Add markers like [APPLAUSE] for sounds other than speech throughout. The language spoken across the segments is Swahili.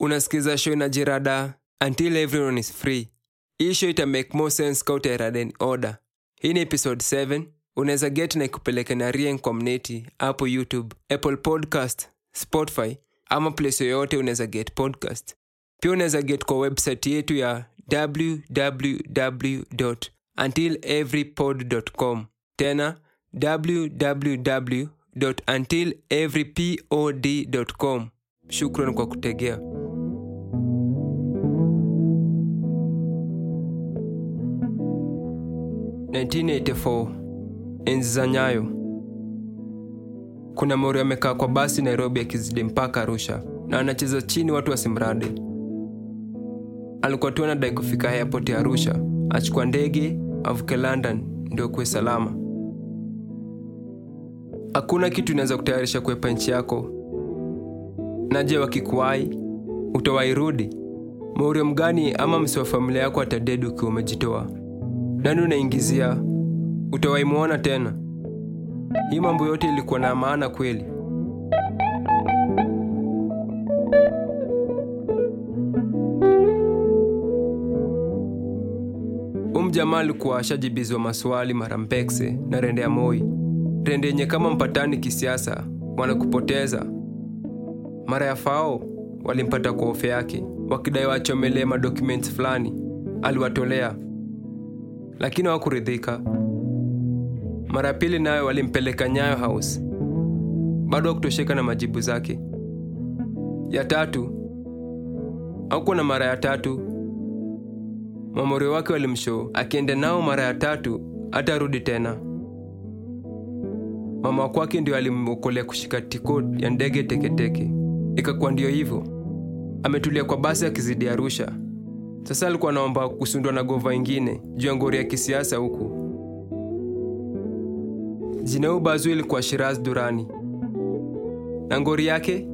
unasikiza show na jirada until everyone is free. Hii show ita make more sense ka utairada order. Hii ni episode 7 unaweza get na ikupeleke na rien kwa mneti hapo youtube apple podcast spotify ama place yoyote unaweza get podcast. Pia unaweza get kwa website yetu ya www untileverypod.com tena www com. Shukran kwa kutegea enzi za nyayo. Kuna mori amekaa kwa basi nairobi akizidi mpaka arusha na anacheza chini watu wasimrade alikuwa tu anadai kufika airport ya arusha achukua ndege avuke london ndio kuwe salama. Hakuna kitu inaweza kutayarisha kuepa nchi yako. Naje wakikuwai utawairudi maurio mgani ama msi wa familia yako atadedi ukiwa umejitoa nani unaingizia? Utawaimwona tena. Hii mambo yote ilikuwa na maana kweli. Umjamaa alikuwa ashajibizwa maswali mara mpekse na rende ya moi. Rende yenye kama mpatani kisiasa wanakupoteza. Mara ya fao walimpata kwa ofe yake wakidai wachomelee madokumenti fulani. Aliwatolea lakini hawakuridhika. Mara ya pili nayo walimpeleka nyayo house. Bado hakutosheka na majibu zake. Ya tatu hakuwa na mara ya tatu. Mamorio wake walimshoo akienda nao mara ya tatu hata arudi tena. Mama wa kwake ndio alimwokolea kushika tiko ya ndege teketeke. Ikakuwa ndio hivyo. Ametulia kwa basi akizidi arusha sasa alikuwa anaomba kusundwa na gova ingine juu ya ngori ya kisiasa huku. Jina huu bazu ilikuwa shiraz durani na ngori yake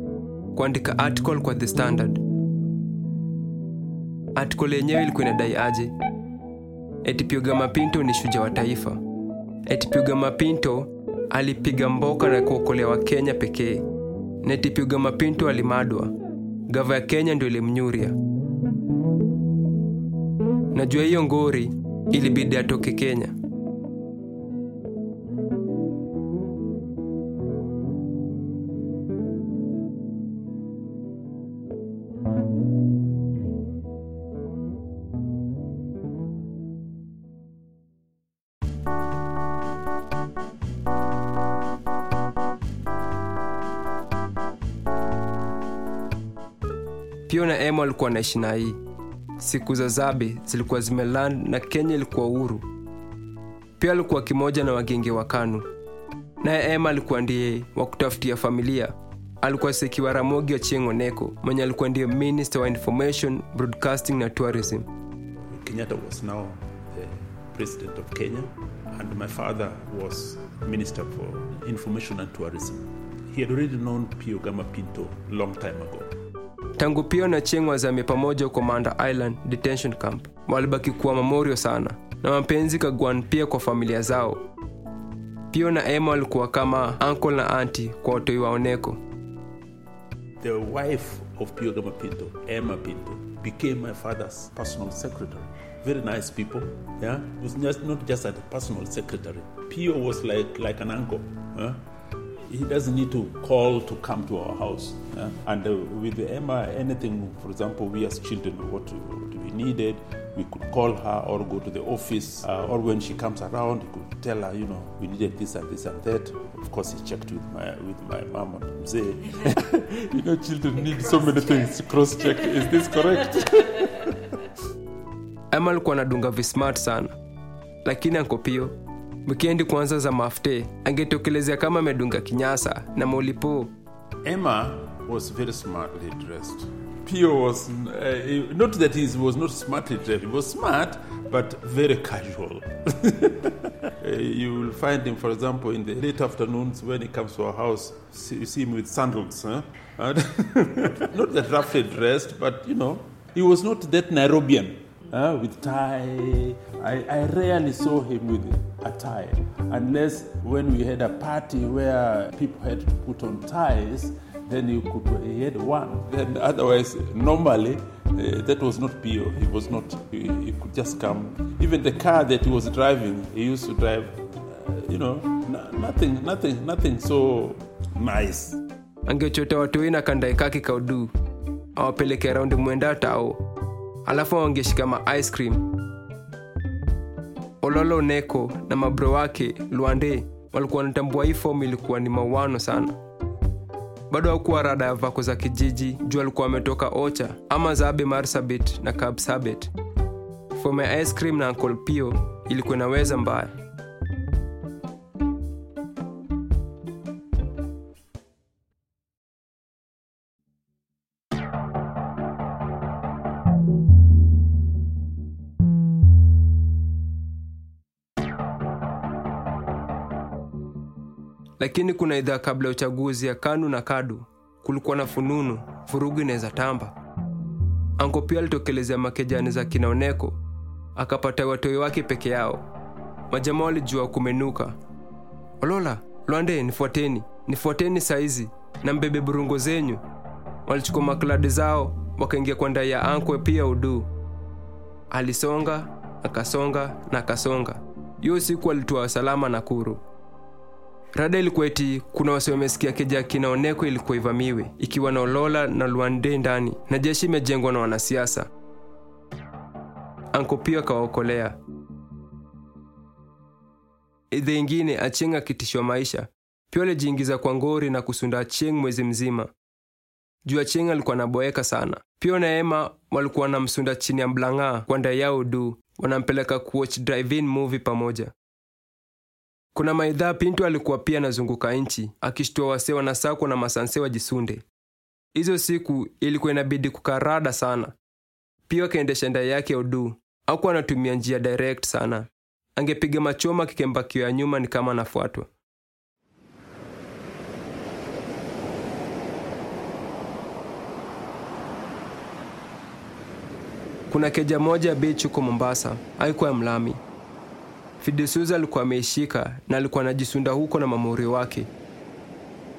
kuandika article kwa the standard. Article yenyewe ilikuwa inadai aje? Eti Piuga Mapinto ni shuja wa taifa. Eti Piuga Mapinto alipiga mboka na kuokolea wa Kenya pekee. Na eti Piuga Mapinto alimadwa. Gava ya Kenya ndio ilimnyuria najua hiyo ngori ilibidi atoke Kenya Pio na Emo alikuwa naishi na hii. Siku za Zabe zilikuwa zimeland na Kenya ilikuwa uhuru. Pia alikuwa kimoja na wagenge wa KANU. Naye Emma alikuwa ndiye wa kutafutia familia. Alikuwa Sekiwa Ramogi Ochieng' Oneko mwenye alikuwa ndiye Minister wa Information, Broadcasting na Tourism. Kenyatta was now the president of Kenya, and my father was minister for information and tourism. He had already known Pio Gama Pinto long time ago. Tangu Pio na Chieng' wazame pamoja huko Manda Island Detention Camp, walibaki kuwa mamorio sana na mapenzi kagwan pia kwa familia zao. Pio na Emma walikuwa kama uncle na auntie kwa watoi waoneko. The wife of Pio Gama Pinto, Emma Pinto, became my father's personal secretary. Very nice people. Yeah, it was just not just a personal secretary. Pio was like like an uncle. Huh? He doesn't need to call to come to our house. yeah. And uh, with Emma, anything, for example, we as children, what, what we needed, we could call her or go to the office, uh, or when she comes around, we could tell her, you know, we needed this and this and that. Of course, he checked with my with my mom and say, [LAUGHS] you know, children need so many things to cross check. Is this correct? [LAUGHS] Emma alikuwa anadunga vismart sana, lakini Uncle wikendi kwanza za mafte angetokelezea kama amedunga kinyasa na molipo. Emma was very smartly dressed. Pio was uh, not that he was not smartly dressed. He was smart, but very casual. Uh, [LAUGHS] you will find him, for example, in the late afternoons when he comes to our house. You see him with sandals. Huh? [LAUGHS] [LAUGHS] Not that roughly dressed, but you know, he was not that Nairobian. Uh, with tie. I, I rarely saw him with a tie, unless when we had a party where people had to put on ties, then you could he had one. Then otherwise, normally uh, that was not Pio. He was not. He, he could just come. Even the car that he was driving, he used to drive. Uh, you know, n- nothing, nothing, nothing so nice. angechota watoi na kandae kake kaudu awapeleke raundi mwenda tao alafu wangeshika ma ice cream. Ololo neko na mabro wake lwande walikuwa wanatambua hii fomu ilikuwa ni mauano sana. Bado hakuwa rada ya vako za kijiji juu alikuwa ametoka ocha ama zabe marsabit na kabsabet. Fomu ya ice cream na ancol Pio ilikuwa inaweza mbaya lakini kuna idhaa kabla ya uchaguzi ya kanu na kadu. Kulikuwa na fununu vurugu inaweza tamba. Anko pia alitokelezea makejani za kinaoneko akapata watoi wake peke yao. Majamaa walijua kumenuka olola lwande nifuateni nifuateni saizi na mbebe burungo zenyu. Walichukua makladi zao wakaingia kwa ndai ya ankwe pia udu. Alisonga akasonga na akasonga. Hiyo siku alitua salama na kuru rada ilikuwa kuna wasi wamesikia keja kinaoneko ilikuwa ivamiwe ikiwa na olola na luande ndani na jeshi imejengwa na wanasiasa. Anko pia akawaokolea. Idhe ingine acheng akitishwa maisha. Pia alijiingiza kwa ngori na kusunda acheng mwezi mzima. Juu acheng alikuwa anaboeka sana. Pia na ema walikuwa wanamsunda chini ya mblang'aa kwa ndai yao du wanampeleka kuwatch drive-in movie pamoja kuna maidhaa pinto alikuwa pia anazunguka nchi akishtua wasee wanasakwa na masanse wajisunde hizo siku ilikuwa inabidi kukarada sana. Pia akaendesha ndai yake odu au anatumia njia direct sana. Angepiga machoma kikembakio ya nyuma ni kama anafuatwa. Kuna keja moja ya beach huko mombasa. Haikuwa ya mlami fidesuza alikuwa ameishika na alikuwa anajisunda huko na mamuri wake.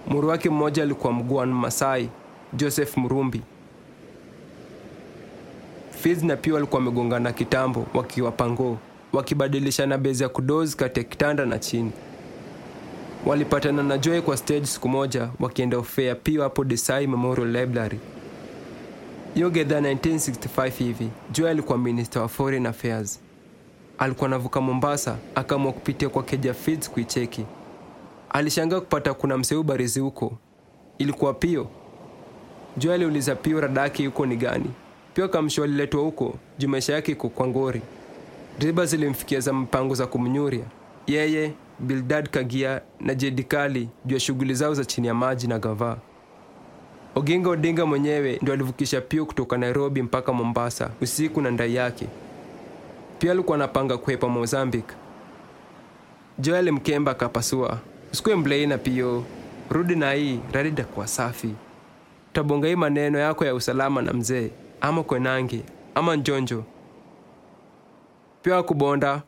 Muri wake mmoja alikuwa mguan masai joseph mrumbi Fiz na pia walikuwa wamegongana kitambo wakiwa pango wakibadilishana bezi ya kudozi kati ya kitanda na chini. Walipatana na joy kwa stage siku moja wakienda ofea pia hapo desai memorial library. Hiyo gedha 1965 hivi joy alikuwa minister wa foreign affairs alikuwa anavuka mombasa akaamua kupitia kwa keja Fizz kuicheki. Alishangaa kupata kuna mseu barizi huko. Ilikuwa pio. Joy aliuliza pio radaki yuko ni gani? Pia kamsho aliletwa huko juu maisha yake iko kwa ngori. Driba zilimfikia za mpango za kumnyuria. Yeye bildad kagia na jedikali juu ya shughuli zao za chini ya maji na gavaa oginga odinga mwenyewe ndio alivukisha pio kutoka nairobi mpaka mombasa usiku na ndai yake pia alikuwa anapanga kuhepa mozambique. Joel mkemba akapasua usikue mleina pio rudi na hii radida kwa safi. Tabonga hii maneno yako ya usalama na mzee ama kwenange ama njonjo. Pia akubonda.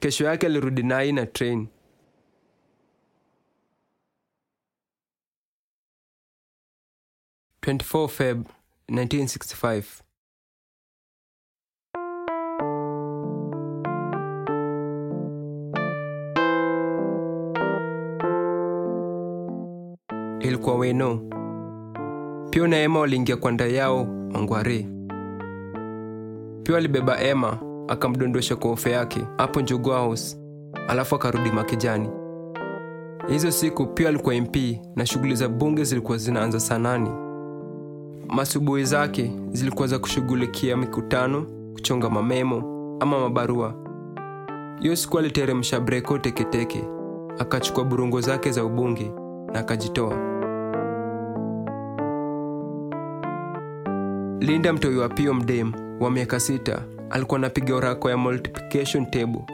kesho yake alirudi nai na train. Feb 1965 ilikuwa weno pia na ema waliingia kwa nda yao mangware. Pia alibeba ema akamdondosha kwa ofe yake hapo njugu alafu akarudi makijani. Hizo siku pia alikuwa mp na shughuli za bunge zilikuwa zinaanza saa nane. Masubuhi zake zilikuwa za kushughulikia mikutano kuchonga mamemo ama mabarua. Hiyo siku aliteremsha breko teketeke akachukua burungo zake za ubunge na akajitoa linda mtoi wa pio mdem wa miaka sita alikuwa anapiga orako ya multiplication table.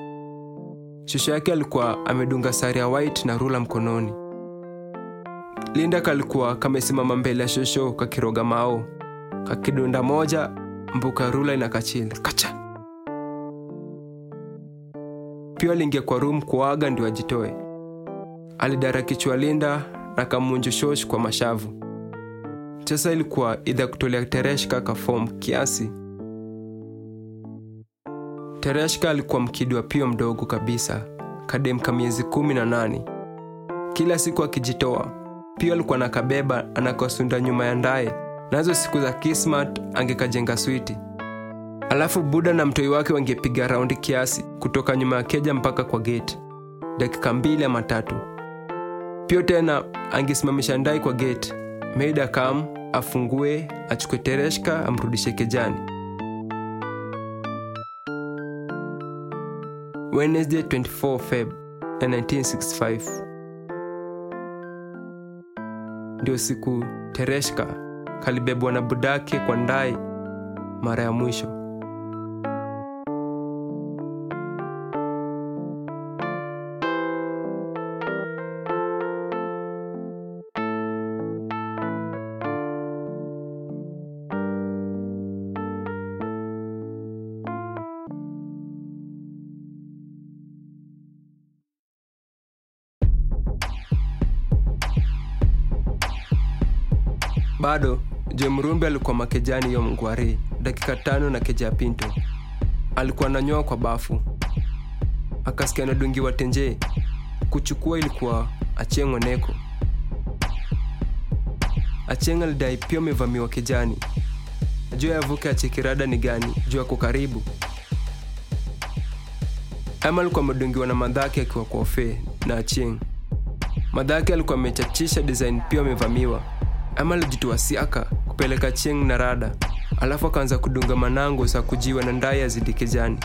Shosho yake alikuwa amedunga sari ya white na rula mkononi. Linda kalikuwa kamesimama mbele ya shosho kakiroga mao. Kakidunda moja mbuka rula inakachila kacha! Pio aliingia kwa rum kuaga ndio ajitoe. Alidara kichwa linda na kamunjushosh kwa mashavu. Sasa ilikuwa idha kutolea Tereshka kafom kiasi. Tereshka alikuwa mkidi wa Pio mdogo kabisa, kademka miezi kumi na nane. Kila siku akijitoa, Pio alikuwa nakabeba anakasunda nyuma ya ndaye, nazo siku za Kismat angekajenga switi. Alafu Buda na mtoi wake wangepiga raundi kiasi kutoka nyuma ya keja mpaka kwa geti, dakika mbili ama tatu. Pio tena angesimamisha ndai kwa geti, meida akam afungue, achukue Tereshka amrudishe kejani. Wednesday 24 Feb 1965 ndio siku Tereshka kalibebwa na budake kwa ndai mara ya mwisho. Bado Jemrumbi alikuwa makejani hiyo mngwari dakika tano na keja ya Pinto. Alikuwa nanyoa kwa bafu, akasikia anadungiwa tenje. Kuchukua ilikuwa acheng'o neko Acheng alidai pia amevamiwa kejani. Juu yavuke achekirada ni gani, juu ako karibu. Ama alikuwa amedungiwa na madhake akiwa kwa ofe na Acheng. Madhake alikuwa amechachisha design pia amevamiwa ama alijitoa siaka kupeleka Cheng na rada, alafu akaanza kudunga manango za kujiwa na ndai azidi kijani.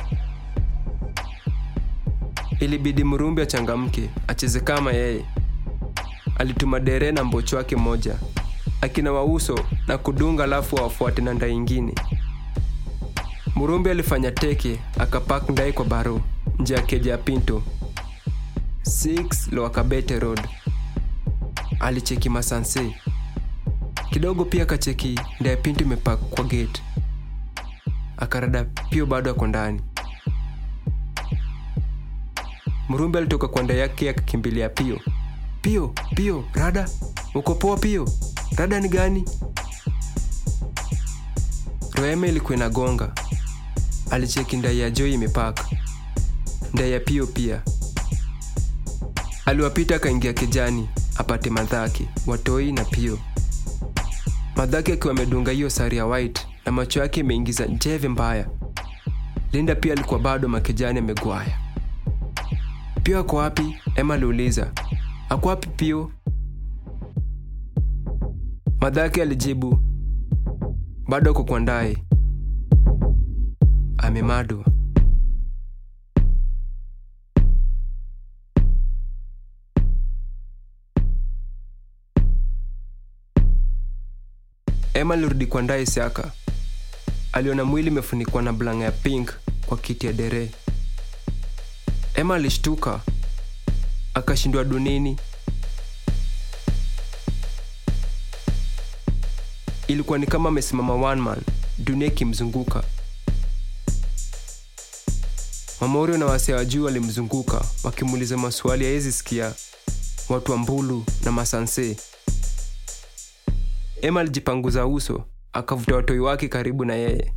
Ilibidi Murumbi achangamke acheze kama yeye. Alituma dere na mbocho wake moja akina wauso na kudunga, alafu awafuate na ndai ingine. Murumbi alifanya teke akapak ndai kwa baro nje ya keja ya Pinto 6 Lower Kabete Road. Alicheki masanse kidogo pia kacheki ndaye Pinto imepak kwa gate, akarada Pio bado ako ndani. mrumbi alitoka kwa ndai yake akakimbilia Pio. Pio, Pio, rada, uko poa Pio? Rada ni gani? Roeme ilikuwa inagonga. Alicheki ndai ya joi imepaka, ndai ya Pio pia. Aliwapita akaingia kijani apate madhake, watoi na Pio. Madhake akiwa amedunga hiyo sari ya white na macho yake imeingiza njeve mbaya. Linda pia alikuwa bado makejani amegwaya. Pio ako wapi? Emma aliuliza. Ako wapi Pio? Madhake alijibu, bado ako kwa ndaye, amemadwa. Emma alirudi kwa ndaye Siaka. Aliona mwili imefunikwa na blanga ya pink kwa kiti ya dere. Emma alishtuka, akashindwa dunini. Ilikuwa ni kama amesimama one man, dunia ikimzunguka. Mamorio na wasia wa juu walimzunguka wakimuuliza maswali hawezi sikia, watu wa mbulu na masanse. Emma alijipanguza uso, akavuta watoi wake karibu na yeye.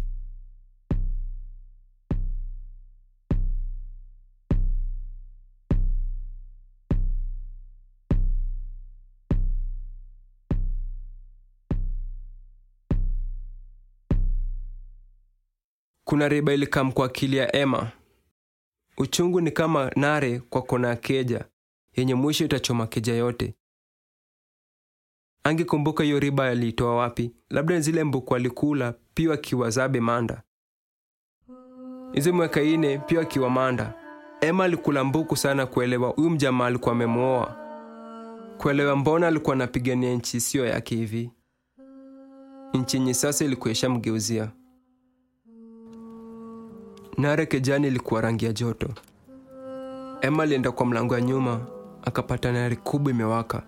Kuna riba ilikam kwa akili ya Emma. Uchungu ni kama nare kwa kona ya keja yenye mwisho itachoma keja yote. Angekumbuka hiyo riba aliitoa wapi? Labda zile mbuku alikula pia akiwa zabe manda. Hizo mwaka ine pia akiwa manda. Emma alikula mbuku sana kuelewa huyu mjamaa alikuwa amemwoa, kuelewa mbona alikuwa anapigania nchi isiyo yake hivi, nchi nyi sasa ilikuwa ishamgeuzia. Nare kejani ilikuwa rangi ya joto. Emma alienda kwa mlango ya nyuma akapata nari kubwa imewaka.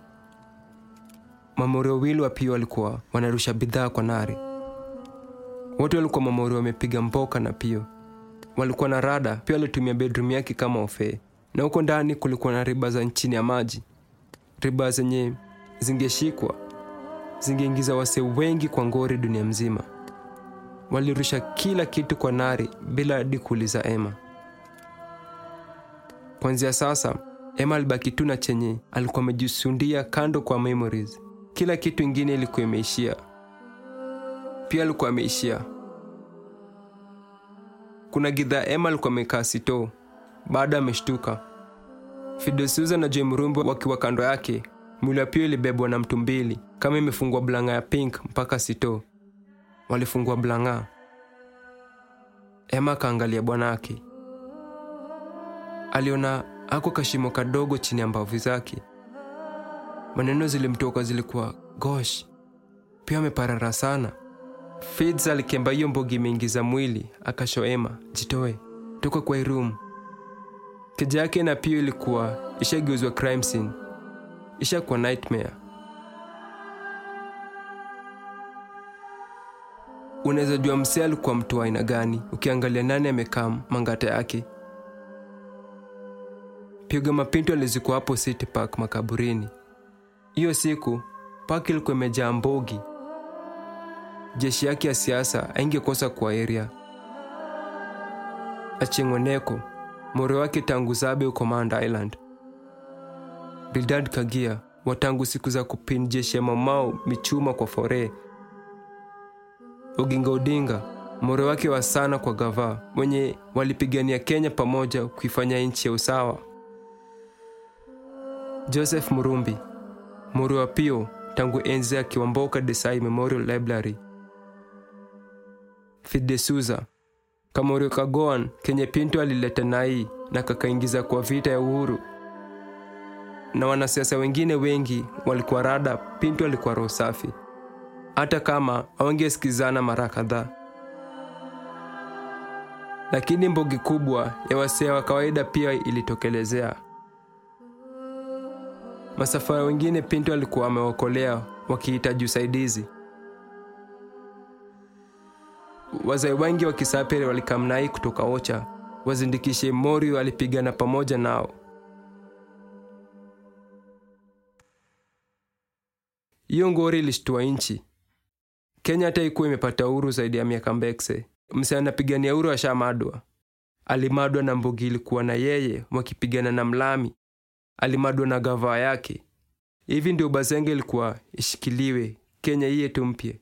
Mamorio wawili wa Pio walikuwa wanarusha bidhaa kwa nari. Wote walikuwa mamorio wamepiga mboka na Pio, walikuwa na rada. Pio alitumia bedroom yake kama ofee, na huko ndani kulikuwa na riba za chini ya maji, riba zenye zingeshikwa zingeingiza wase wengi kwa ngori dunia mzima. Walirusha kila kitu kwa nari bila hadi kuuliza Emma. Kuanzia sasa, Emma alibaki tu na chenye alikuwa amejisundia kando kwa memories. Kila kitu ingine ilikuwa imeishia, pia alikuwa ameishia. Kuna gidhaa Emma alikuwa amekaa sito, baada ameshtuka. Fidosuza na Joy Mrumbo wakiwa kando yake, mwili wa Pio ilibebwa na mtu mbili kama imefungua blanga ya pink mpaka sito. Walifungua blanga. Emma akaangalia bwanake, aliona ako kashimo kadogo chini ya mbavu zake. Maneno zilimtoka zilikuwa gosh, pia ameparara sana. Fids alikemba hiyo mbogi imeingiza mwili, akashoema jitoe toka kwa irum. Keja yake na Pio ilikuwa ishageuzwa crime scene, ishakuwa nightmare. Unaweza jua msee alikuwa mtu wa aina gani ukiangalia nani amekaa mangata yake. Piga Mapinto alizikuwa hapo City Park makaburini. Hiyo siku park ilikuwa imejaa mbogi. Jeshi yake ya siasa aingekosa kwa area. Aching'oneko moro wake tangu Zabe huko Command Island. Bildad Kagia wa tangu siku za kupin jeshi ya mamao michuma kwa fore. Oginga Odinga more wake wa sana kwa gava wenye walipigania Kenya pamoja kuifanya nchi ya usawa. Joseph Murumbi moro wa Pio tangu enzi ya Kiwamboka Desai Memorial Library. Fidesuza Kamori Kagoan kenye Pinto alileta nai na kakaingiza kwa vita ya uhuru, na wanasiasa wengine wengi walikuwa rada. Pinto alikuwa roho safi, hata kama hawangesikizana mara kadhaa. Lakini mbogi kubwa ya wasea wa kawaida pia ilitokelezea. Masafara wengine Pinto alikuwa ameokolea wakihitaji usaidizi. Wazee wengi wa Kisapere walikamnai kutoka Ocha wazindikishe Morio alipigana pamoja nao. Hiyo ngori ilishtua nchi. Kenya hata ikuwa imepata uhuru zaidi ya miaka mbekse. Mse anapigania uhuru ashamadwa. Alimadwa na Mbugi ilikuwa na yeye wakipigana na Mlami. Alimadwa na gavaa yake. Hivi ndio Bazenge ilikuwa ishikiliwe Kenya iye tumpye.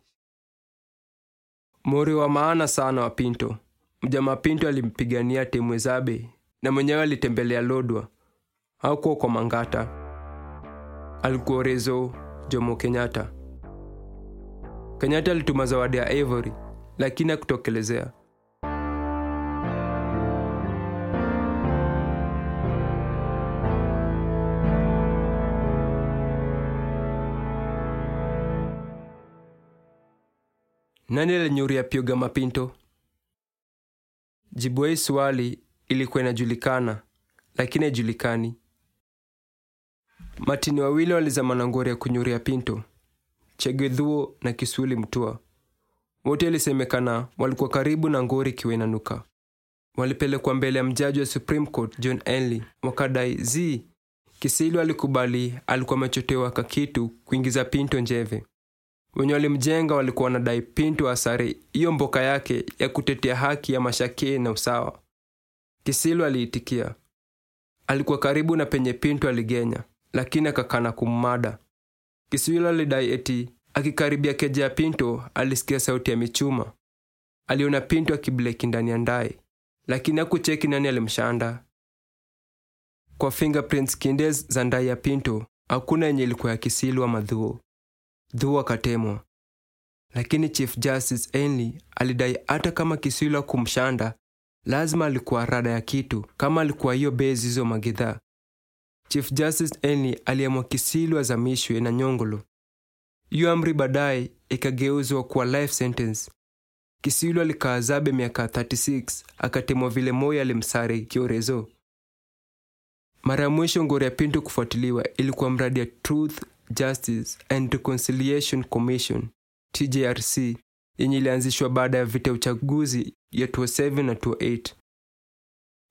Mori wa maana sana wa Pinto. Mjama Pinto alimpigania Temwezabe na mwenyewe alitembelea Lodwa. Hakuwa kwa Mangata, alikuwa Rezo Jomo Kenyatta. Kenyatta alituma zawadi ya Ivory lakini hakutokelezea. Nani alinyuria pyoga Mapinto? Jibu hii swali ilikuwa inajulikana, lakini haijulikani. Matini wawili walizama na ngori ya kunyuria Pinto, Chegedhuo na Kisuli Mtua. Wote ilisemekana walikuwa karibu na ngori ikiwa inanuka. Walipelekwa mbele ya mjaji wa Supreme Court John Enley wakadai z Kisilu alikubali alikuwa amechotewa kakitu kuingiza Pinto njeve wenye walimjenga walikuwa wanadai Pinto asare hiyo mboka yake ya kutetea haki ya mashake na usawa. Kisilu aliitikia. Alikuwa karibu na penye Pinto aligenya, lakini akakana kummada. Kisilu alidai eti akikaribia keja ya Pinto alisikia sauti ya michuma. Aliona Pinto akibleki ndani ya ndai, lakini hakucheki nani alimshanda. Kwa fingerprints kindes za ndai ya Pinto hakuna yenye ilikuwa ya Kisilu ama Dhuo. Dhuo akatemwa, lakini Chief Justice Henley alidai hata kama Kisilu kumshanda lazima alikuwa rada ya kitu, kama alikuwa hiyo bezi hizo magidhaa. Chief Justice Henley aliamua Kisilu azamishwe na Nyongolo. Hiyo amri baadaye ikageuzwa kuwa life sentence. Kisilu alikaazabe miaka 36 akatemwa vile Moi alimsare Kiorezo. Mara ya mwisho ngori ya Pinto kufuatiliwa ilikuwa mradi ya Truth Justice and Reconciliation Commission TJRC yenye ilianzishwa baada ya vita ya uchaguzi ya 2007 na 2008.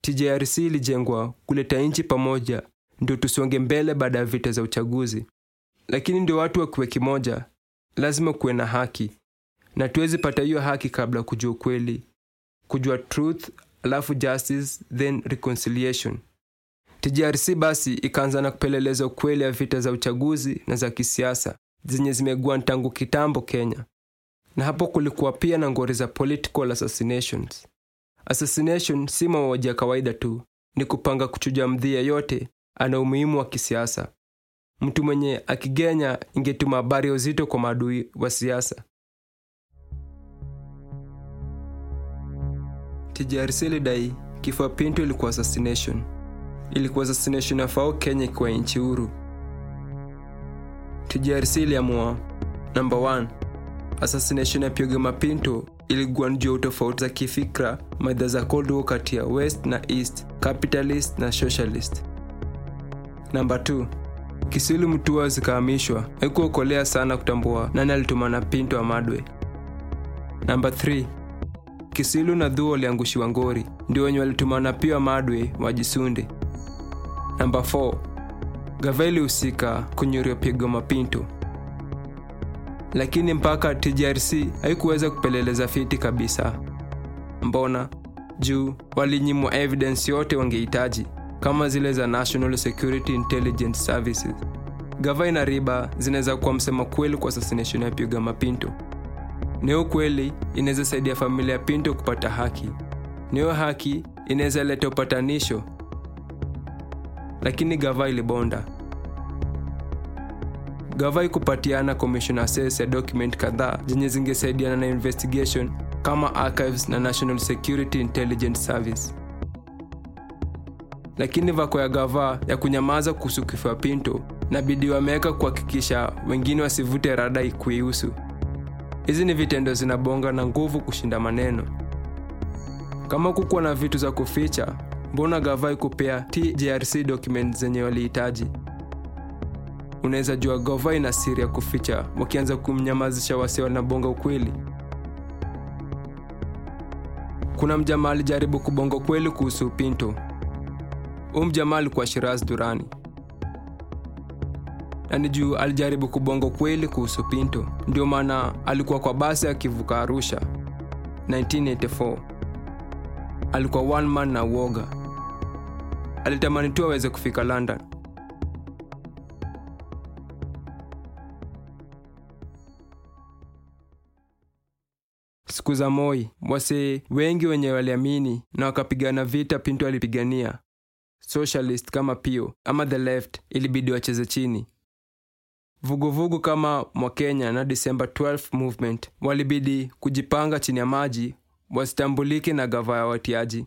TJRC ilijengwa kuleta nchi pamoja ndio tusonge mbele baada ya vita za uchaguzi. lakini ndio watu wakiwe kimoja lazima kuwe na haki na tuwezi pata hiyo haki kabla kujua ukweli kujua truth alafu justice then reconciliation tgrc basi ikaanza na kupeleleza ukweli ya vita za uchaguzi na za kisiasa zenye zimegua tangu kitambo kenya. Na hapo kulikuwa pia na ngori za political assassinations. Assassination si mauaji ya kawaida tu ni kupanga kuchuja mdhi yeyote ana umuhimu wa kisiasa. Mtu mwenye akigenya ingetuma habari ya uzito kwa maadui wa siasa. Tjrc ilidai kifo pinto ilikuwa assassination ilikuwa kuweza ya fao kenya ikiwa nchi huru tjrc iliamua number 1 assassination ya Pioge Mapinto ilikuwa ya utofauti za kifikra maidha za Cold War kati ya West na East, capitalist na socialist. Namba 2 Kisilu Mutua zikahamishwa, haikuokolea sana kutambua nani alituma na Pinto Amadwe. Namba 3 Kisilu na Dhuo waliangushiwa ngori, ndio wenye walitumana pia Madwe wajisunde. Namba 4 Gava ilihusika kunyuria Pioge Mapinto lakini mpaka TJRC haikuweza kupeleleza fiti kabisa. Mbona? Juu walinyimwa evidence yote wangehitaji kama zile za National Security Intelligence Services. Gava na riba zinaweza kuwa msema kweli kwa assassination ya Pioga Mapinto. Niyo kweli inaweza saidia familia ya Pinto kupata haki. Niyo haki inaweza leta upatanisho, lakini Gava ilibonda gava ikupatiana Commissioner ya document kadhaa zenye zingesaidiana na investigation kama archives na national security intelligence service. Lakini vako ya gava ya kunyamaza kuhusu kifo ya pinto na bidii wameweka kuhakikisha wengine wasivute rada kuihusu hizi ni vitendo zinabonga na nguvu kushinda maneno. Kama kukuwa na vitu za kuficha mbona gava ikupea tjrc document zenye walihitaji? Unaweza jua gava ina siri ya kuficha wakianza kumnyamazisha wasi wanabonga ukweli. Kuna mjamaa alijaribu kubonga ukweli kuhusu pinto. Huu mjamaa alikuwa shiraz durani nani juu alijaribu kubonga ukweli kuhusu pinto. Ndio maana alikuwa kwa basi akivuka arusha. 1984 alikuwa one man na uoga alitamani tu aweze kufika london siku za Moi, wasee wengi wenye waliamini na wakapigana vita Pinto alipigania socialist kama Pio ama the left ilibidi wacheze chini. Vuguvugu vugu kama Mwakenya na December 12 movement walibidi kujipanga chini ya maji wasitambulike na gava ya watiaji.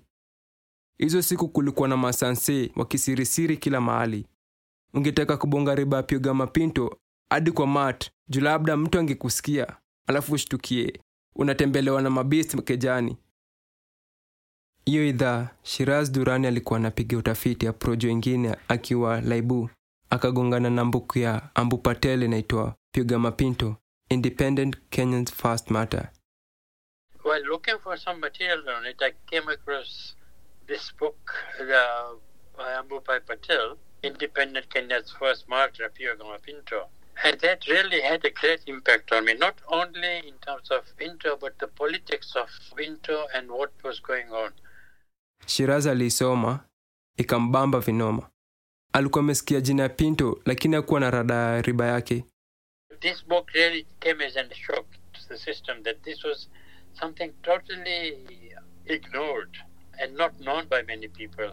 Hizo siku kulikuwa na masanse wakisirisiri kila mahali. Ungetaka kubonga riba piga mapinto hadi kwa mat juu labda mtu angekusikia alafu ushtukie unatembelewa na mabisi kejani. Hiyo idhaa Shiraz Durani alikuwa anapiga utafiti ya projo ingine akiwa Laibu, akagongana na mbuku ya Ambu Patel inaitwa Piga Mapinto, Independent Kenyans First Matter. While looking for some material on it, I came across this book uh, by Ambupai Patel, Independent Kenya's First Martyr, Pio Pinto. And that really had a great impact on me, not only in terms of Pinto, but the politics of Pinto and what was going on. Shiraz aliisoma ikambamba vinoma. Alikuwa amesikia jina ya Pinto, lakini hakuwa na rada riba yake. This book really came as a shock to the system that this was something totally ignored and not known by many people.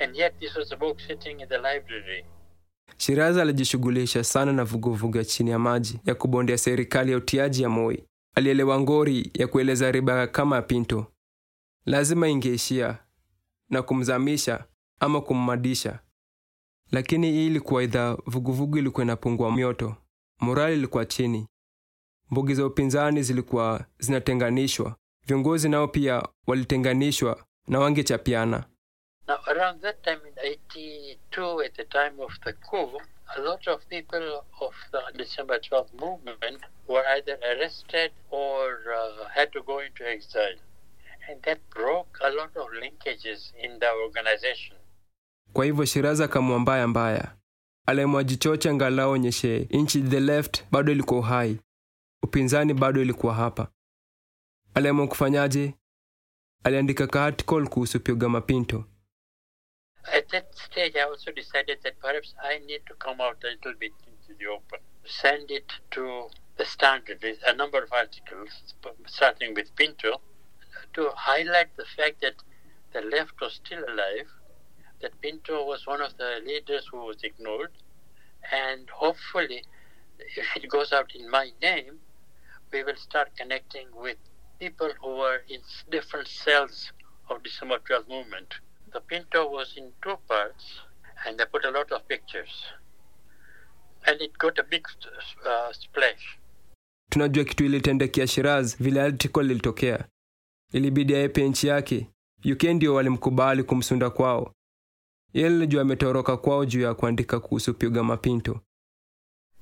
And yet, this was a book sitting in the library. Shiraz alijishughulisha sana na vuguvugu ya chini ya maji ya kubondea serikali ya utiaji ya Moi. Alielewa ngori ya kueleza riba kama Pinto, lazima ingeishia na kumzamisha ama kummadisha. Lakini hii ilikuwa idhaa, vuguvugu ilikuwa inapungua mioto, morali ilikuwa chini, mbugi za upinzani zilikuwa zinatenganishwa, viongozi nao pia walitenganishwa na wangechapiana. Now, around that time in 82, at the time of the coup, a lot of people of the December 12th movement were either arrested or uh, had to go into exile. And that broke a lot of linkages in the organization. Kwa hivyo Shiraza akamwa mbaya mbaya, aliamua jichoche angalau onyeshe nchi the left bado ilikuwa uhai upinzani bado ilikuwa hapa aliamua kufanyaje aliandika ka article kuhusu piogama pinto At that stage, I also decided that perhaps I need to come out a little bit into the open, send it to the Standard, a number of articles, starting with Pinto, to highlight the fact that the left was still alive, that Pinto was one of the leaders who was ignored, and hopefully, [LAUGHS] if it goes out in my name, we will start connecting with people who were in different cells of December 12 movement. The Pinto was in two parts, and they put a lot of pictures, and it got a big uh, splash. tunajua kitu ilitendekea shiraz vile article lilitokea, ilibidi aepe nchi yake uk ndio walimkubali kumsunda kwao yeye lilijua ametoroka kwao juu ya kuandika kuhusu piga mapinto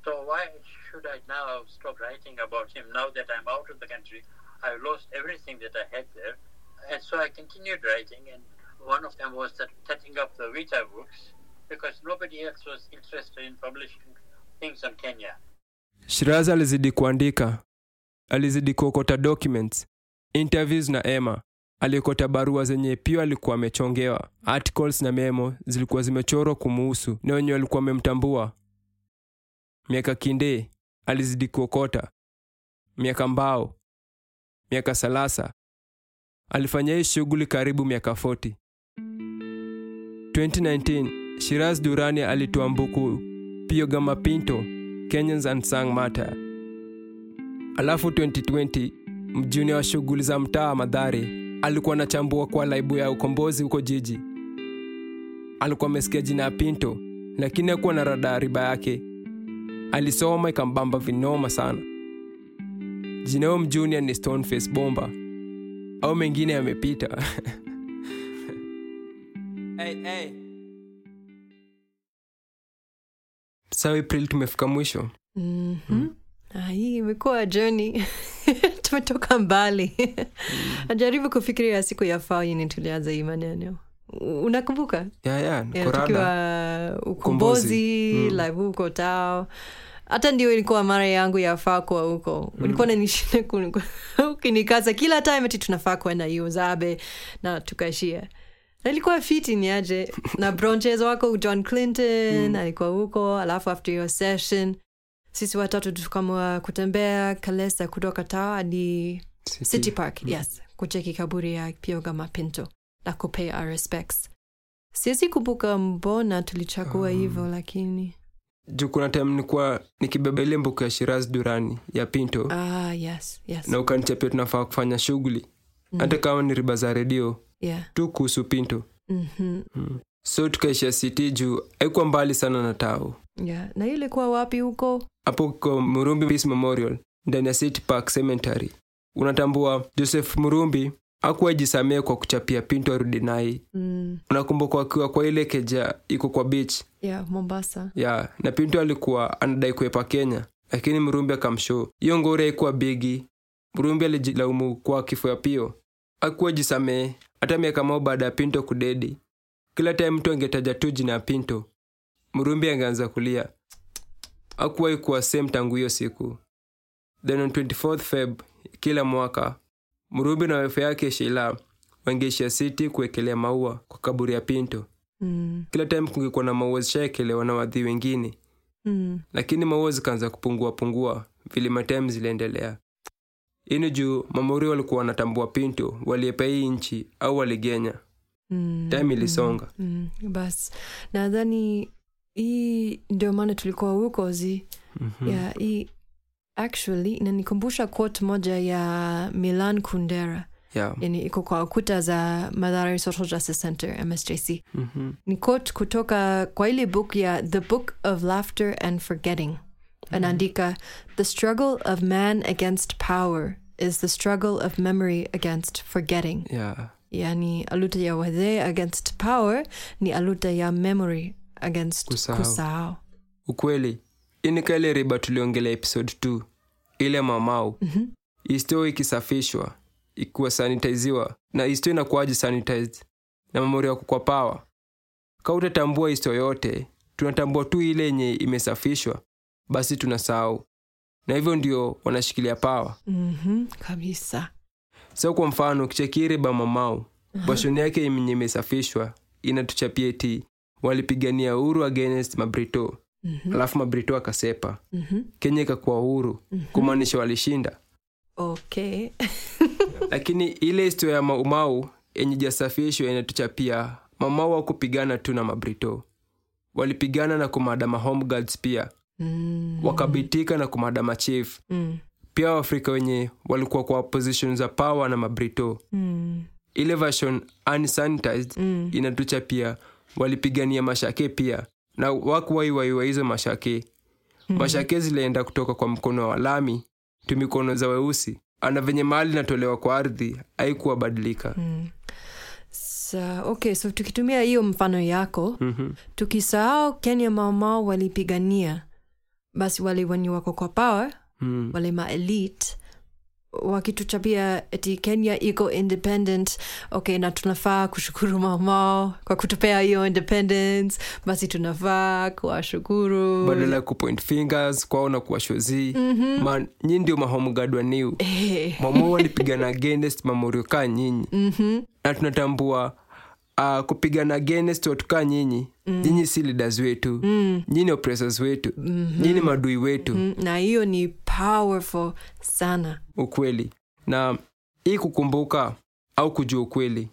So why should I now stop writing about him now that I'm out of the country? I lost everything that I had there, and so I continued writing. And one of them was setting up the Vita books because nobody else was interested in publishing things on Kenya. shiraz alizidi kuandika. Alizidi kuokota documents interviews na emma. Aliokota barua zenye pia alikuwa amechongewa. Articles na memo zilikuwa zimechorwa kumuhusu na wenye walikuwa wamemtambua. Miaka kinde alizidi kuokota. Miaka mbao miaka salasa alifanya hii shughuli karibu miaka 40 2019 shiraz durani alituambuku piogama pinto kenyans and sang mata. Alafu 2020 mjuni wa shughuli za mtaa madhari alikuwa anachambua kwa laibu ya ukombozi huko jiji. Alikuwa amesikia jina ya pinto lakini hakuwa na rada riba yake. Alisoma ikambamba vinoma sana jina Junior ni stoneface bomba. Au mengine yamepita. [LAUGHS] Hey, hey. sawa april tumefika mwisho. Mhm. Ah, hii imekuwa joni [LAUGHS] tumetoka mbali. Najaribu kufikiria siku ya fao yenye tulianza hii maneno. Unakumbuka? Yeah, yeah, tukiwa ukombozi. Mm. live huko tao hata ndio ilikuwa mara yangu ya faa kuwa huko. Ulikuwa nanishinda [LAUGHS] ukinikaza kila time ti tunafaa kwenda hiyo zabe na tukaishia na ilikuwa fiti ni aje? Na [LAUGHS] bronches wako john clinton alikuwa huko alafu after your session sisi watatu tukamua kutembea kalesa kutoka tawa hadi City. city park yes. Kucheki kaburi ya pioga mapinto na kupay our respects. Siwezi kumbuka mbona tulichagua hivyo lakini juu kuna time nikuwa nikibeba ile mbuku ya shiraz durani ya pinto. Ah yes yes. Na ukanichapia tunafaa kufanya shughuli. Hata kama ni riba za redio yeah. tu kuhusu pinto. Mhm so tukaishia city juu haikuwa mbali sana na tao. Yeah. Na hiyo ilikuwa wapi huko? Hapo kwa murumbi peace memorial ndani ya city park cemetery. Unatambua joseph murumbi akuwa jisamee kwa kuchapia pinto arudi nai mm, unakumbuka wakiwa kwa ile keja iko kwa beach? Yeah mombasa. Yeah. na pinto alikuwa anadai kuepa kenya lakini mrumbi akamsho hiyo ngori haikuwa bigi mrumbi alijilaumu kwa kifo ya pio. Akuwa jisamee hata miaka mao baada ya pinto kudedi. Kila time mtu angetaja tu jina ya pinto mrumbi angeanza kulia. Akuwahi kuwa same tangu hiyo siku. Then on 24th feb kila mwaka mrumbi na wefe yake sheila wangeishia siti kuwekelea maua kwa kaburi ya pinto. Mm, kila time kungekuwa na maua zishaekelewa na wadhi wengine. Mm, lakini maua zikaanza kupungua pungua vile matime ziliendelea. Ini juu mamori walikuwa wanatambua pinto waliepa hii nchi au waligenya. Mm, time ilisonga. Mm, bas nadhani hii ndio maana tulikuwa huko zi Mhm. yeah, hii actually inanikumbusha quote moja ya milan kundera yeah. yani iko kwa ukuta za madhara social justice center msjc Mhm. ni quote kutoka kwa ile book ya the book of laughter and forgetting anaandika the struggle of man against power is the struggle of memory against forgetting yeah. yani aluta ya wadhe against power ni aluta ya memory against Kusahau. kusahau ukweli kaile riba tuliongelea episode 2 ile mamau. Mhm. istio ikisafishwa ikuwa sanitiziwa na istio inakuwaji sanitized? Na mamori yako kwa pawa ka utatambua isto yote tunatambua tu ile yenye imesafishwa basi tunasahau. Na hivyo ndio wanashikilia pawa Mhm, kabisa. So kwa mfano kichekiri bamamau bashoni yake yenye imesafishwa inatuchapia ti walipigania uhuru against mabrito Mhm, alafu mabrito akasepa mhm. kenya ikakuwa uhuru kumaanisha walishinda. Okay. [LAUGHS] Lakini ile historia ya maumau yenye jasafishwa inatuchapia mamau wa kupigana tu na mabrito walipigana na kumadama home guards pia. Mm, wakabitika na kumadama chief. Mm, pia waafrika wenye walikuwa kwa position za power na mabrito mm, ile version unsanitized mm-hmm. pia walipigania mashake pia na wakuwaiwaiwa hizo mashake. Mashake zilienda kutoka kwa mkono wa lami tu mikono za weusi. Ana venye mali natolewa kwa ardhi haikuwabadilika Sa, okay so tukitumia hiyo mfano yako Mhm. tukisahau kenya maomao walipigania basi wale wenye wako kwa power Mm. wale ma elite wakituchapia eti kenya iko independent okay na tunafaa kushukuru maumau kwa kutupea hiyo independence basi tunafaa kuwashukuru. Badala ya kupoint fingers kwao na kuwashozii. mm-hmm. ma nyi ndio mahomgad wa new. Eh, walipigana against mamorio kaa nyinyi. Mhm, na tunatambua uh, kupigana against watukaa nyinyi. Mm. nyinyi si leaders wetu. Mm. nyinyi oppressors wetu. Mm-hmm. nyinyi madui wetu. Mm. na hiyo ni powerful sana. Ukweli. Na hii kukumbuka au kujua ukweli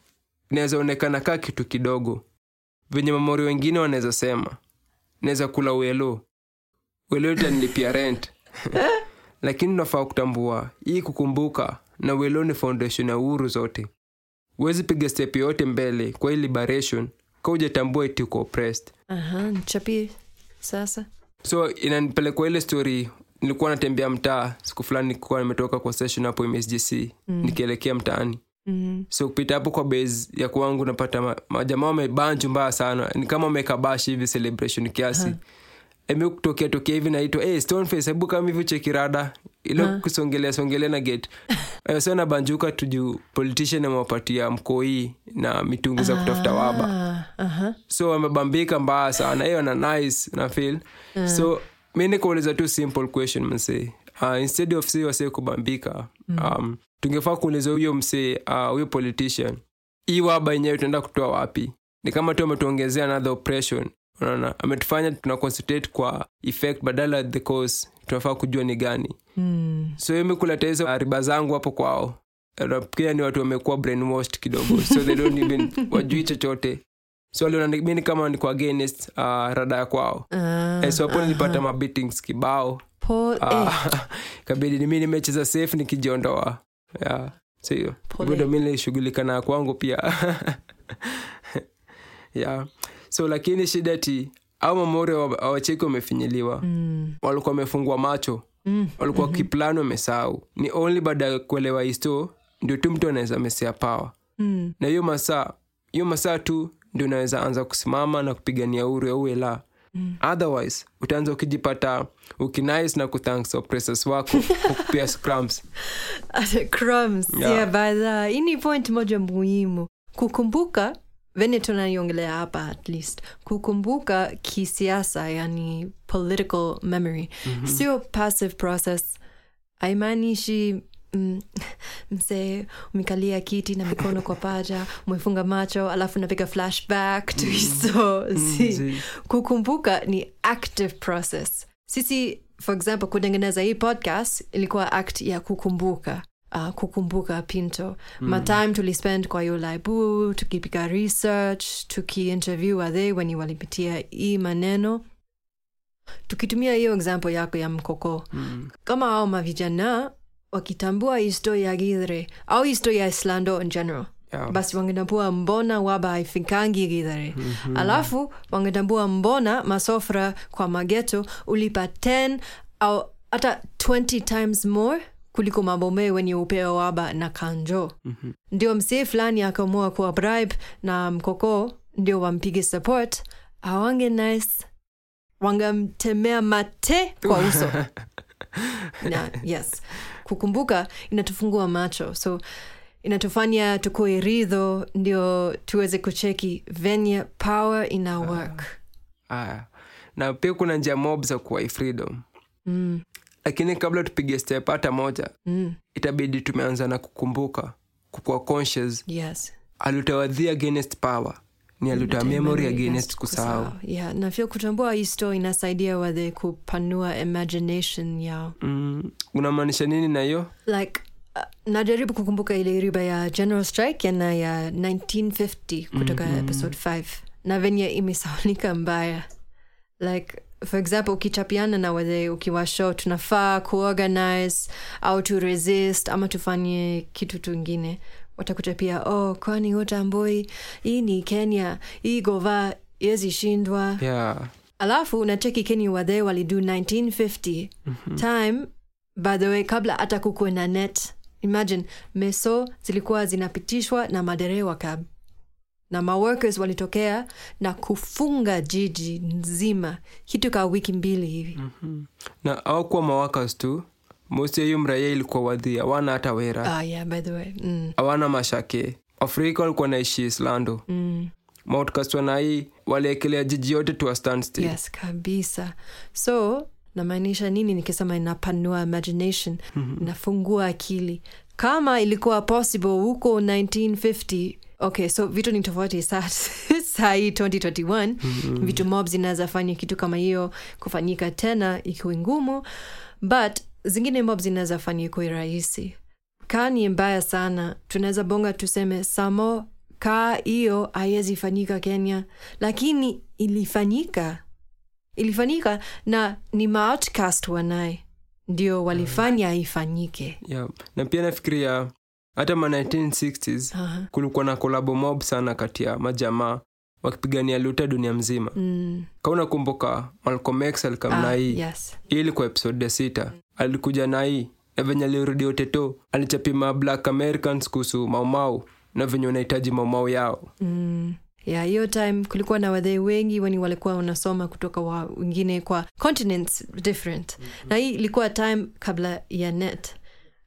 inaweza onekana kaa kitu kidogo. Venye mamori wengine wanaweza sema naweza kula uelo uelo itanilipia rent. [LAUGHS] Lakini unafaa kutambua hii kukumbuka na uelo ni foundation ya uhuru zote huwezi piga step yoyote mbele kwa hii liberation. Ka ujatambua iti uko oppressed. Aha nichapie sasa. So inanipelekwa ile story nilikuwa natembea mtaa siku fulani nilikuwa nimetoka kwa session hapo msgc mm. nikielekea mtaani. Mm, so kupita hapo kwa base ya kwangu napata ma- majamaa wamebanju mbaya sana. Ni kama wamekabashi hivi celebration kiasi. Emi kutokea tokea hivi naitwa hey, stoneface hebu kama hivi chekirada ile kusongelea songelea na get [LAUGHS] Eh, so nabanjuka tuju politician amewapatia mkoi na mitungu za kutafuta waba. uh-huh. so amebambika mbaya sana. Hiyo na nice na feel. So mi nikauliza tu simple question msee. Uh, instead of si wasee kubambika um, tungefaa kuuliza huyo msee uh, huyo politician hii waba yenyewe tunaenda kutoa wapi? Ni kama tu ametuongezea another oppression unaona ametufanya tuna concentrate kwa effect badala the cause tunafaa kujua ni gani. Mm, so imekuleta hizo riba zangu hapo kwao. Pia ni watu wamekuwa brainwashed kidogo. So they don't even [LAUGHS] wajui chochote. So waliona ni- mi ni kwa against uh, rada ya kwao. Uh, eh, so hapo nilipata mabeatings kibao. Eh, Ah, [LAUGHS] kabidi ni mi nimecheza safe nikijiondoa. Yeah. so hiyo. Ndo mi nilishughulika na kwangu pia. [LAUGHS] Yeah. So lakini shida ti au mamori awacheki wamefinyiliwa. Mm, walikuwa wamefungwa macho. Mm, walikuwa mm-hmm. kiplani wamesahau. Ni only baada ya kuelewa histo ndio tu mtu anaweza mesea pawa mm, na hiyo masaa hiyo masaa tu ndio unaweza anza kusimama na kupigania uru au ela mm. otherwise utaanza ukijipata ukinice na kuthanks oppressors wako [LAUGHS] kwa kupia scrums. Crumbs Yeah. yeah. hii ni point moja muhimu. Kukumbuka vene tunaiongelea hapa at least kukumbuka kisiasa yani political memory. Mm-hmm. sio passive process. Haimaanishi mm, [LAUGHS] msee umekalia kiti na mikono kwa paja umefunga macho alafu napiga flashback to histo si. mm, kukumbuka ni active process. Sisi for example kutengeneza hii podcast ilikuwa act ya kukumbuka uh, kukumbuka pinto mm. matime tulispend kwa hiyo laibu tukipiga research tukiinterview wathe wenye walipitia hii maneno tukitumia hiyo example yako ya mkoko mm. kama ao mavijana wakitambua histori ya githre au histori ya islando in general Yeah. basi wangetambua mbona waba haifikangi githre mm-hmm. alafu wangetambua mbona masofra kwa mageto ulipa 10 au hata 20 times more kuliko mabomee wenye upeo waba na kanjo. Mm-hmm. ndio msee fulani akaamua kuwa bribe na mkoko ndio wampige support. Awange nice. Wangamtemea mate kwa uso. [LAUGHS] Na yes. Kukumbuka inatufungua macho. So inatufanya tukue ridho ndio tuweze kucheki venye power ina work. Aya na pia kuna njia mob za kuwai freedom mm, lakini kabla tupige step hata moja mm, itabidi tumeanza na kukumbuka kukuwa conscious. Yes. Alutawadhi against power. Ni aluta memory against kusahau. yeah, na pia kutambua histo inasaidia wadhe kupanua imagination yao. Mm, unamaanisha nini na hiyo? Like uh, najaribu kukumbuka ile riba ya general strike na ya 1950 kutoka mm-hmm. episode 5 na venye imesaunika mbaya. Like for example ukichapiana na wadhe ukiwashow tunafaa kuorganize au to resist ama tufanye kitu tungine watakuchapia oh kwani utambui hii ni kenya. Hii gova iwezishindwa yeah. alafu unacheki kenya wadhe walidu 1950 time by the way kabla hata kukuwe na net. Imagine meso zilikuwa zinapitishwa na maderewa cab na maworkers walitokea na kufunga jiji nzima kitu ka wiki mbili hivi. Na awakuwa mawakas tu. Mosi hiyo mraia ilikuwa wadhi hawana hata wera. Ah, yeah, by the way. Mm, hawana mashake. Afrika walikuwa naishi islando mm. maoutcast wanai waliekelea jiji yote a standstill. Yes kabisa. So namaanisha nini nikisema inapanua imagination? Inafungua akili kama ilikuwa possible huko 1950 okay so vitu ni tofauti sa [LAUGHS] sahii 2021 vitu mob zinaweza fanya kitu kama hiyo kufanyika tena ikiwe ngumu. But zingine mob zinaweza fanya ikuwe rahisi. Kaa ni mbaya sana. Tunaweza bonga tuseme samo kaa hiyo haiwezi fanyika kenya. Lakini ilifanyika. Ilifanyika na ni maoutcast wanaye ndio walifanya ifanyike yeah. na pia nafikiria hata ma 1960s Aha. kulikuwa na kolabo mob sana kati ya majamaa wakipigania luta dunia mzima Mm. ka unakumbuka malcolm x alikam na Ah, hii yes. ilikuwa episode ya sita alikuja na hii na venye alirudia uteto alichapima black americans kuhusu maumau na venye unahitaji maumau yao Mm. Ya hiyo time kulikuwa na wadhee wengi wani walikuwa wanasoma kutoka wa wengine kwa continents different. Na hii ilikuwa time kabla ya net.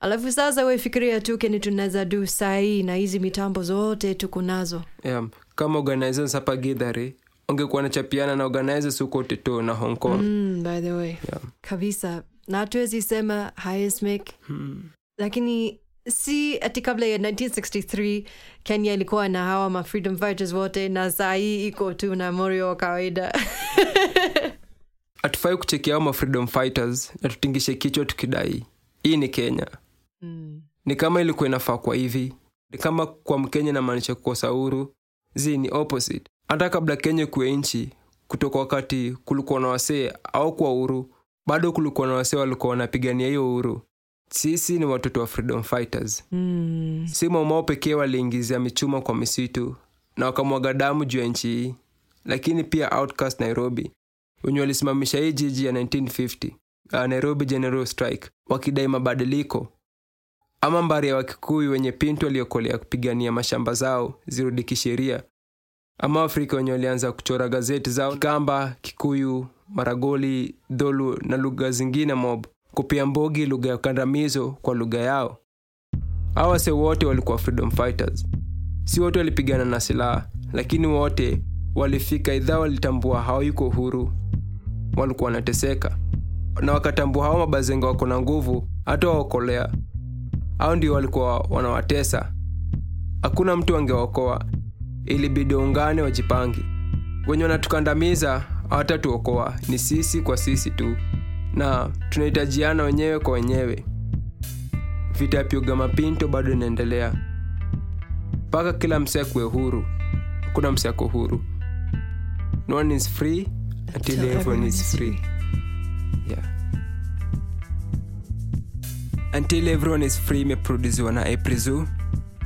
Alafu sasa wefikiria tu keni tunaweza du sahii na hizi mitambo zote tuko nazo. Yeah. kama organizers hapa gidhari ongekuwa nachapiana na organizers huko oteto na hong kong. Mm, by the way. Yeah. kabisa. Na hatuwezi sema highest lakini si ati kabla ya 1963 kenya ilikuwa na hawa ma freedom fighters wote na saa hii iko tu na morio wa kawaida. [LAUGHS] Hatufai kuchekea hawa ma freedom fighters na tutingishe kichwa tukidai hii ni kenya. Mm. ni kama ilikuwa inafaa kwa hivi ni kama kwa mkenya namaanisha kukosa uhuru zi ni opposite. Hata kabla kenya kuwe nchi kutoka wakati kulikuwa na wasee au kwa uhuru bado kulikuwa na wasee walikuwa wanapigania hiyo uhuru sisi ni watoto wa freedom fighters. Mm. si maumao pekee waliingizia michuma kwa misitu na wakamwaga damu juu ya nchi hii. Lakini pia outcast nairobi wenye walisimamisha hii jiji ya 1950 uh, nairobi general strike wakidai mabadiliko. Ama mbari ya wakikuyu wenye pintu waliokolea kupigania mashamba zao zirudi kisheria. Ama afrika wenye walianza kuchora gazeti zao kamba kikuyu maragoli dholu na lugha zingine mob kupia mbogi lugha ya kandamizo kwa lugha yao. Hawa wase wote walikuwa freedom fighters. Si wote walipigana na silaha lakini wote walifika idhaa walitambua hawayuko huru. Walikuwa wanateseka. Na wakatambua hao mabazenga wako na nguvu hata waokolea. Au ndio walikuwa wanawatesa. Hakuna mtu angewaokoa. Ilibidi waungane wajipangi wenye wanatukandamiza hawatatuokoa. Ni sisi kwa sisi tu na tunahitajiana wenyewe kwa wenyewe. Vita ya piuga mapinto bado inaendelea. Mpaka kila msee akuwe huru. Hakuna msee ako huru. No one is free until everyone is free. yeah. until everyone is free imeproduziwa na aprizu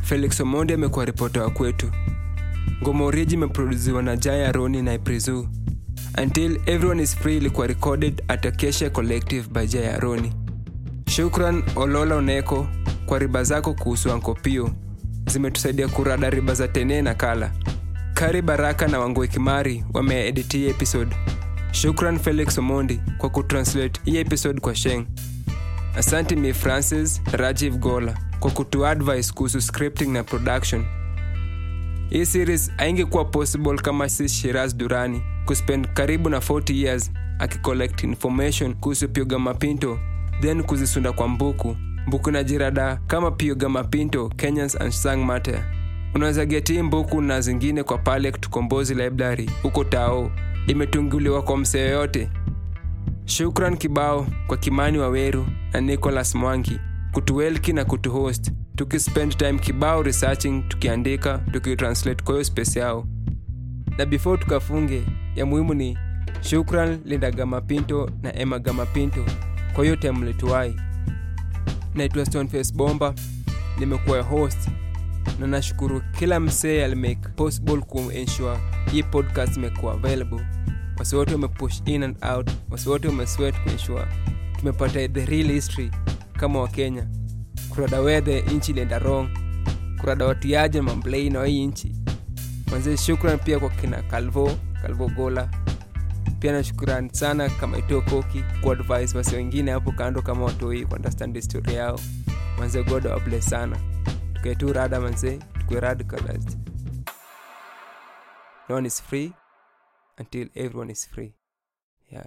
felix omondi amekuwa ripota wa kwetu. Ngoma oriji imeproduziwa na jaya roni na aprizu until everyone is free ilikuwa recorded at Acacia collective by Jayaroni. shukran olola oneko kwa riba zako kuhusu ankopio zimetusaidia kurada riba za tene na kala. Kari baraka na Wangwe kimari wameediti hii episode. Shukran felix omondi kwa kutranslate hii episode kwa sheng. Asante mi francis rajiv gola kwa kutuadvise kuhusu scripting na production hii series haingekuwa possible kama si shiraz durani kuspend karibu na 40 years akicollect information kuhusu pioga mapinto then kuzisunda kwa mbuku. Mbuku na jirada kama pioga mapinto kenyans and sang Mater. unaweza getii mbuku na zingine kwa pale tukombozi library huko tao. Imetunguliwa kwa msee yoyote. Shukran kibao kwa kimani waweru na nicholas mwangi kutuwelki na kutuhost. Tukispend time kibao researching tukiandika tukitranslate kwayo space yao. Na before tukafunge ya muhimu ni shukran linda gamapinto na emma gamapinto kwa hiyo time mlituwai naitwa stoneface bomba nimekuwa host. Na nashukuru kila msee alimake possible kuensure hii podcast imekuwa available. Wasi wote wamepush in and out wasi wote wameswet kuensure tumepata the real history kama wakenya kurada wedhe inchi ilienda rong kurada watiaje mamblei na wai nchi manzie shukran pia kwa kina calvo calvo gola. Pia na shukrani sana kama ito koki kuadvise wasi wengine hapo kando kama watoi kuunderstand historia yao. Manze god wabless sana. Tukaetu rada manze tukue radicalized no one is free. Until everyone is free. Yeah